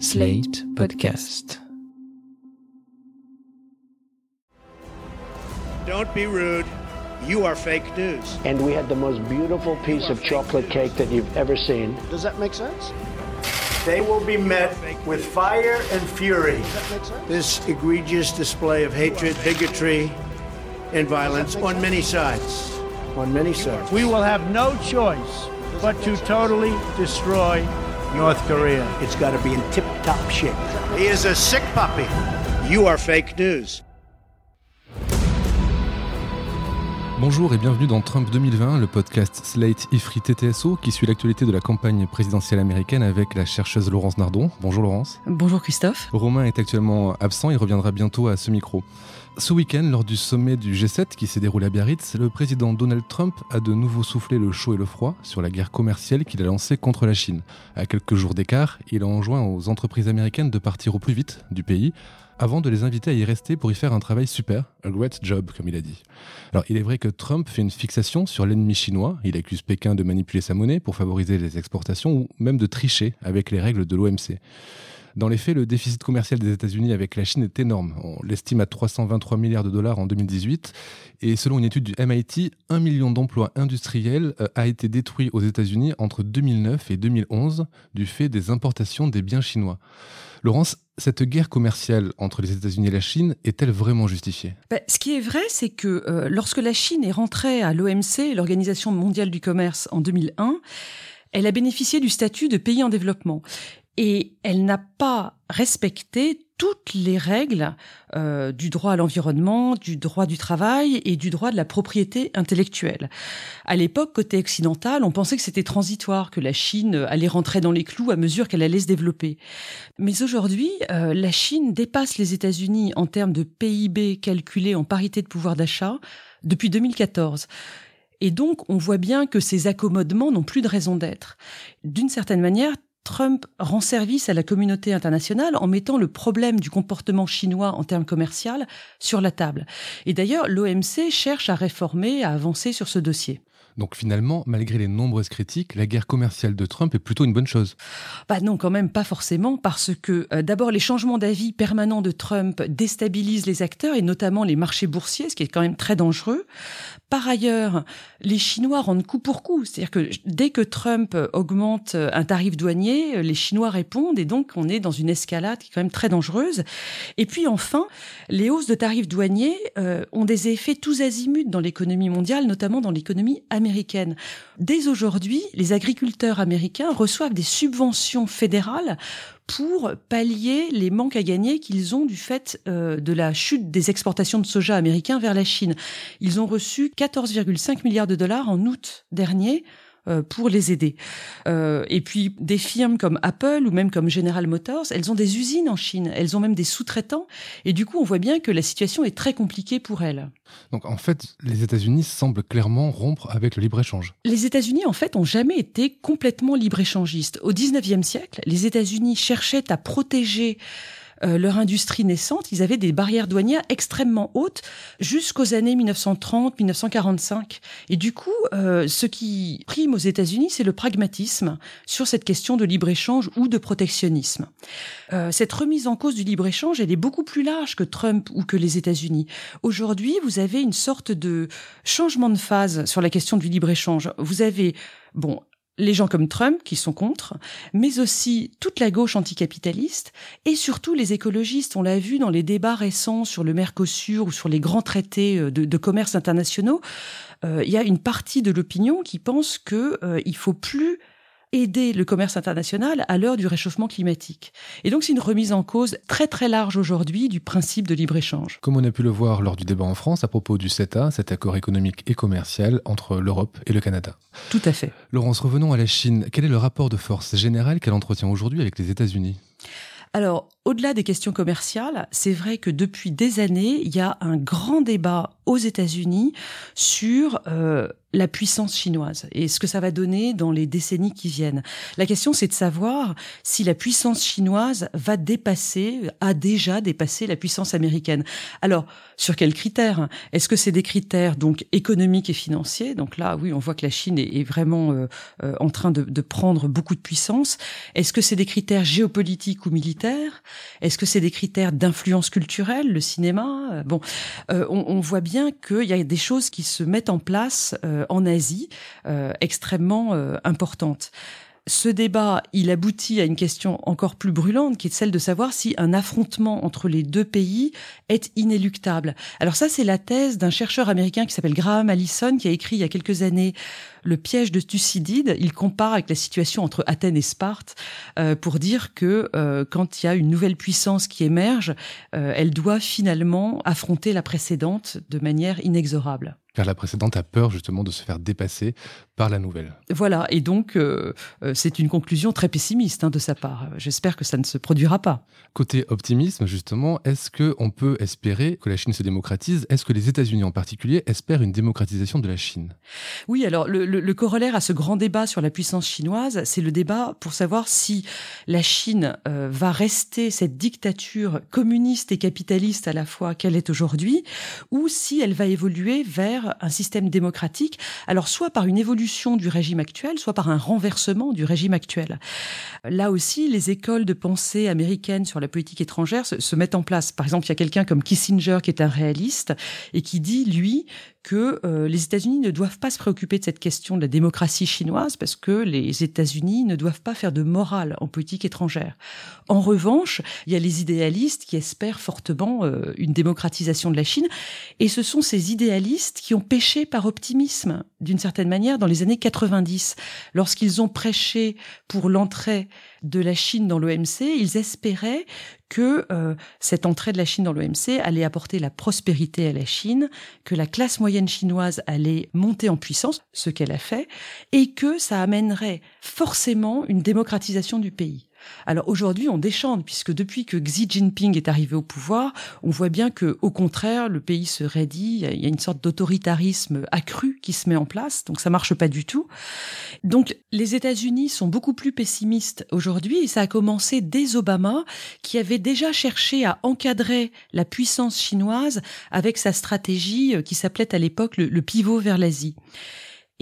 Slate Podcast. Don't be rude. You are fake news. and we had the most beautiful piece of chocolate cake that you've ever seen. Does that make sense? They will be met with fire and fury. This egregious display of hatred, bigotry, and violence on many sides. On many sides. We will have no choice but to totally destroy North Korea. It's got to be in tip top shape. He is a sick puppy. You are fake news. Bonjour et bienvenue dans Trump 2020, le podcast Slate Ifri TTSO qui suit l'actualité de la campagne présidentielle américaine avec la chercheuse Laurence Nardon. Bonjour Laurence. Bonjour Christophe. Romain est actuellement absent, il reviendra bientôt à ce micro. Ce week-end, lors du sommet du G7 qui s'est déroulé à Biarritz, le président Donald Trump a de nouveau soufflé le chaud et le froid sur la guerre commerciale qu'il a lancée contre la Chine. À quelques jours d'écart, il a enjoint aux entreprises américaines de partir au plus vite du pays avant de les inviter à y rester pour y faire un travail super, a great job, comme il a dit. Alors, il est vrai que Trump fait une fixation sur l'ennemi chinois. Il accuse Pékin de manipuler sa monnaie pour favoriser les exportations ou même de tricher avec les règles de l'OMC. Dans les faits, le déficit commercial des États-Unis avec la Chine est énorme. On l'estime à 323 milliards de dollars en 2018. Et selon une étude du MIT, un million d'emplois industriels euh, a été détruit aux États-Unis entre 2009 et 2011 du fait des importations des biens chinois. Laurence, cette guerre commerciale entre les États-Unis et la Chine est-elle vraiment justifiée? Ben, ce qui est vrai, c'est que euh, lorsque la Chine est rentrée à l'OMC, l'Organisation mondiale du commerce, en 2001, elle a bénéficié du statut de pays en développement. Et elle n'a pas respecté toutes les règles euh, du droit à l'environnement, du droit du travail et du droit de la propriété intellectuelle. À l'époque, côté occidental, on pensait que c'était transitoire, que la Chine allait rentrer dans les clous à mesure qu'elle allait se développer. Mais aujourd'hui, euh, la Chine dépasse les États-Unis en termes de PIB calculé en parité de pouvoir d'achat depuis 2014. Et donc, on voit bien que ces accommodements n'ont plus de raison d'être. D'une certaine manière, Trump rend service à la communauté internationale en mettant le problème du comportement chinois en termes commerciaux sur la table. Et d'ailleurs, l'OMC cherche à réformer, à avancer sur ce dossier. Donc finalement, malgré les nombreuses critiques, la guerre commerciale de Trump est plutôt une bonne chose. Bah non, quand même pas forcément, parce que euh, d'abord les changements d'avis permanents de Trump déstabilisent les acteurs et notamment les marchés boursiers, ce qui est quand même très dangereux. Par ailleurs, les Chinois rendent coup pour coup, c'est-à-dire que dès que Trump augmente un tarif douanier, les Chinois répondent et donc on est dans une escalade qui est quand même très dangereuse. Et puis enfin, les hausses de tarifs douaniers euh, ont des effets tous azimuts dans l'économie mondiale, notamment dans l'économie américaine. Dès aujourd'hui, les agriculteurs américains reçoivent des subventions fédérales pour pallier les manques à gagner qu'ils ont du fait euh, de la chute des exportations de soja américains vers la Chine. Ils ont reçu 14,5 milliards de dollars en août dernier pour les aider. Euh, et puis des firmes comme Apple ou même comme General Motors, elles ont des usines en Chine, elles ont même des sous-traitants, et du coup on voit bien que la situation est très compliquée pour elles. Donc en fait, les États-Unis semblent clairement rompre avec le libre-échange. Les États-Unis, en fait, ont jamais été complètement libre-échangistes. Au 19e siècle, les États-Unis cherchaient à protéger euh, leur industrie naissante, ils avaient des barrières douanières extrêmement hautes jusqu'aux années 1930-1945. Et du coup, euh, ce qui prime aux États-Unis, c'est le pragmatisme sur cette question de libre-échange ou de protectionnisme. Euh, cette remise en cause du libre-échange, elle est beaucoup plus large que Trump ou que les États-Unis. Aujourd'hui, vous avez une sorte de changement de phase sur la question du libre-échange. Vous avez, bon, les gens comme Trump qui sont contre, mais aussi toute la gauche anticapitaliste et surtout les écologistes. On l'a vu dans les débats récents sur le Mercosur ou sur les grands traités de, de commerce internationaux. Euh, il y a une partie de l'opinion qui pense que euh, il faut plus aider le commerce international à l'heure du réchauffement climatique. Et donc c'est une remise en cause très très large aujourd'hui du principe de libre-échange. Comme on a pu le voir lors du débat en France à propos du CETA, cet accord économique et commercial entre l'Europe et le Canada. Tout à fait. Laurence, revenons à la Chine. Quel est le rapport de force général qu'elle entretient aujourd'hui avec les États-Unis? Alors, au-delà des questions commerciales, c'est vrai que depuis des années, il y a un grand débat aux États-Unis sur euh, la puissance chinoise et ce que ça va donner dans les décennies qui viennent. La question, c'est de savoir si la puissance chinoise va dépasser, a déjà dépassé la puissance américaine. Alors, sur quels critères? Est-ce que c'est des critères donc économiques et financiers? Donc là, oui, on voit que la Chine est, vraiment euh, euh, en train de, prendre beaucoup de puissance. Est-ce que c'est des critères géopolitiques ou militaires? Est-ce que c'est des critères d'influence culturelle, le cinéma? Bon, on, on, voit bien qu'il y a des choses qui se mettent en place euh, en Asie euh, extrêmement euh, importante. Ce débat, il aboutit à une question encore plus brûlante, qui est celle de savoir si un affrontement entre les deux pays est inéluctable. Alors ça, c'est la thèse d'un chercheur américain qui s'appelle Graham Allison, qui a écrit il y a quelques années le piège de Thucydide, il compare avec la situation entre Athènes et Sparte euh, pour dire que euh, quand il y a une nouvelle puissance qui émerge, euh, elle doit finalement affronter la précédente de manière inexorable. Car la précédente a peur justement de se faire dépasser par la nouvelle. Voilà, et donc euh, euh, c'est une conclusion très pessimiste hein, de sa part. J'espère que ça ne se produira pas. Côté optimisme, justement, est-ce qu'on peut espérer que la Chine se démocratise? Est-ce que les États-Unis en particulier espèrent une démocratisation de la Chine? Oui, alors le, le, le, corollaire à ce grand débat sur la puissance chinoise, c'est le débat pour savoir si la Chine euh, va rester cette dictature communiste et capitaliste à la fois qu'elle est aujourd'hui, ou si elle va évoluer vers un système démocratique, alors soit par une évolution du régime actuel, soit par un renversement du régime actuel. Là aussi, les écoles de pensée américaines sur la politique étrangère se, mettent en place. Par exemple, il y a quelqu'un comme Kissinger qui est un réaliste et qui dit, lui, que euh, les États-Unis ne doivent pas se préoccuper de cette question de la démocratie chinoise parce que les États-Unis ne doivent pas faire de morale en politique étrangère. En revanche, il y a les idéalistes qui espèrent fortement euh, une démocratisation de la Chine et ce sont ces idéalistes qui ont péché par optimisme d'une certaine manière dans les années 90 lorsqu'ils ont prêché pour l'entrée de la Chine dans l'OMC, ils espéraient que euh, cette entrée de la Chine dans l'OMC allait apporter la prospérité à la Chine, que la classe moyenne chinoise allait monter en puissance, ce qu'elle a fait, et que ça amènerait forcément une démocratisation du pays. Alors aujourd'hui, on déchante puisque depuis que Xi Jinping est arrivé au pouvoir, on voit bien que, au contraire, le pays se raidit. Il y a une sorte d'autoritarisme accru qui se met en place, donc ça marche pas du tout. Donc les États-Unis sont beaucoup plus pessimistes aujourd'hui et ça a commencé dès Obama, qui avait déjà cherché à encadrer la puissance chinoise avec sa stratégie euh, qui s'appelait à l'époque le, le pivot vers l'Asie.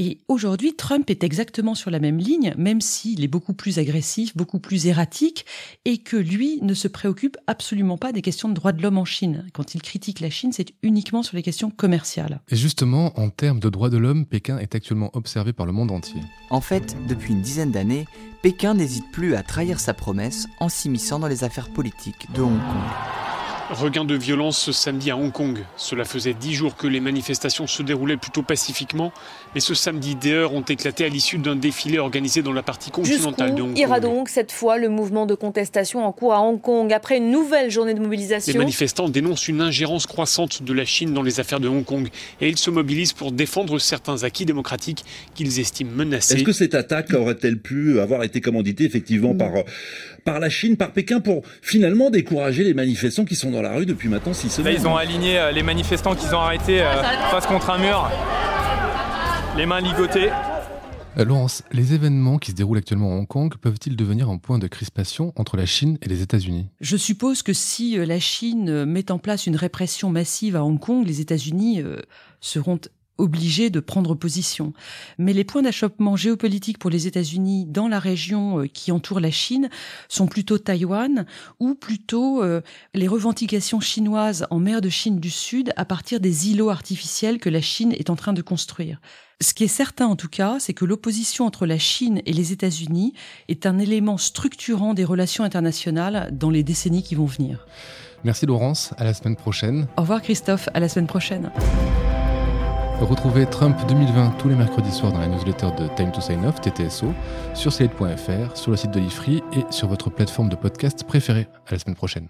Et aujourd'hui, Trump est exactement sur la même ligne, même s'il est beaucoup plus agressif, beaucoup plus erratique, et que lui ne se préoccupe absolument pas des questions de droits de l'homme en Chine. Quand il critique la Chine, c'est uniquement sur les questions commerciales. Et justement, en termes de droits de l'homme, Pékin est actuellement observé par le monde entier. En fait, depuis une dizaine d'années, Pékin n'hésite plus à trahir sa promesse en s'immisçant dans les affaires politiques de Hong Kong. Regain de violence ce samedi à Hong Kong. Cela faisait dix jours que les manifestations se déroulaient plutôt pacifiquement, mais ce samedi, des heures ont éclaté à l'issue d'un défilé organisé dans la partie continentale de Hong Kong. ira donc cette fois le mouvement de contestation en cours à Hong Kong après une nouvelle journée de mobilisation? Les manifestants dénoncent une ingérence croissante de la Chine dans les affaires de Hong Kong et ils se mobilisent pour défendre certains acquis démocratiques qu'ils estiment menacés. Est-ce que cette attaque aurait-elle pu avoir été commanditée effectivement par, par la Chine, par Pékin, pour finalement décourager les manifestants qui sont dans la rue depuis maintenant six semaines Là, ils ont aligné euh, les manifestants qu'ils ont arrêtés euh, face contre un mur, les mains ligotées. Euh, Laurence, les événements qui se déroulent actuellement à Hong Kong peuvent-ils devenir un point de crispation entre la Chine et les États-Unis? Je suppose que si la Chine met en place une répression massive à Hong Kong, les États-Unis seront obligés de prendre position. Mais les points d'achoppement géopolitiques pour les États-Unis dans la région qui entoure la Chine sont plutôt Taïwan ou plutôt euh, les revendications chinoises en mer de Chine du Sud à partir des îlots artificiels que la Chine est en train de construire. Ce qui est certain en tout cas, c'est que l'opposition entre la Chine et les États-Unis est un élément structurant des relations internationales dans les décennies qui vont venir. Merci Laurence, à la semaine prochaine. Au revoir Christophe, à la semaine prochaine. Retrouvez Trump 2020 tous les mercredis soirs dans la newsletter de Time to Sign Off, TTSO, sur slate.fr, sur le site de l'IFRI et sur votre plateforme de podcast préférée. À la semaine prochaine.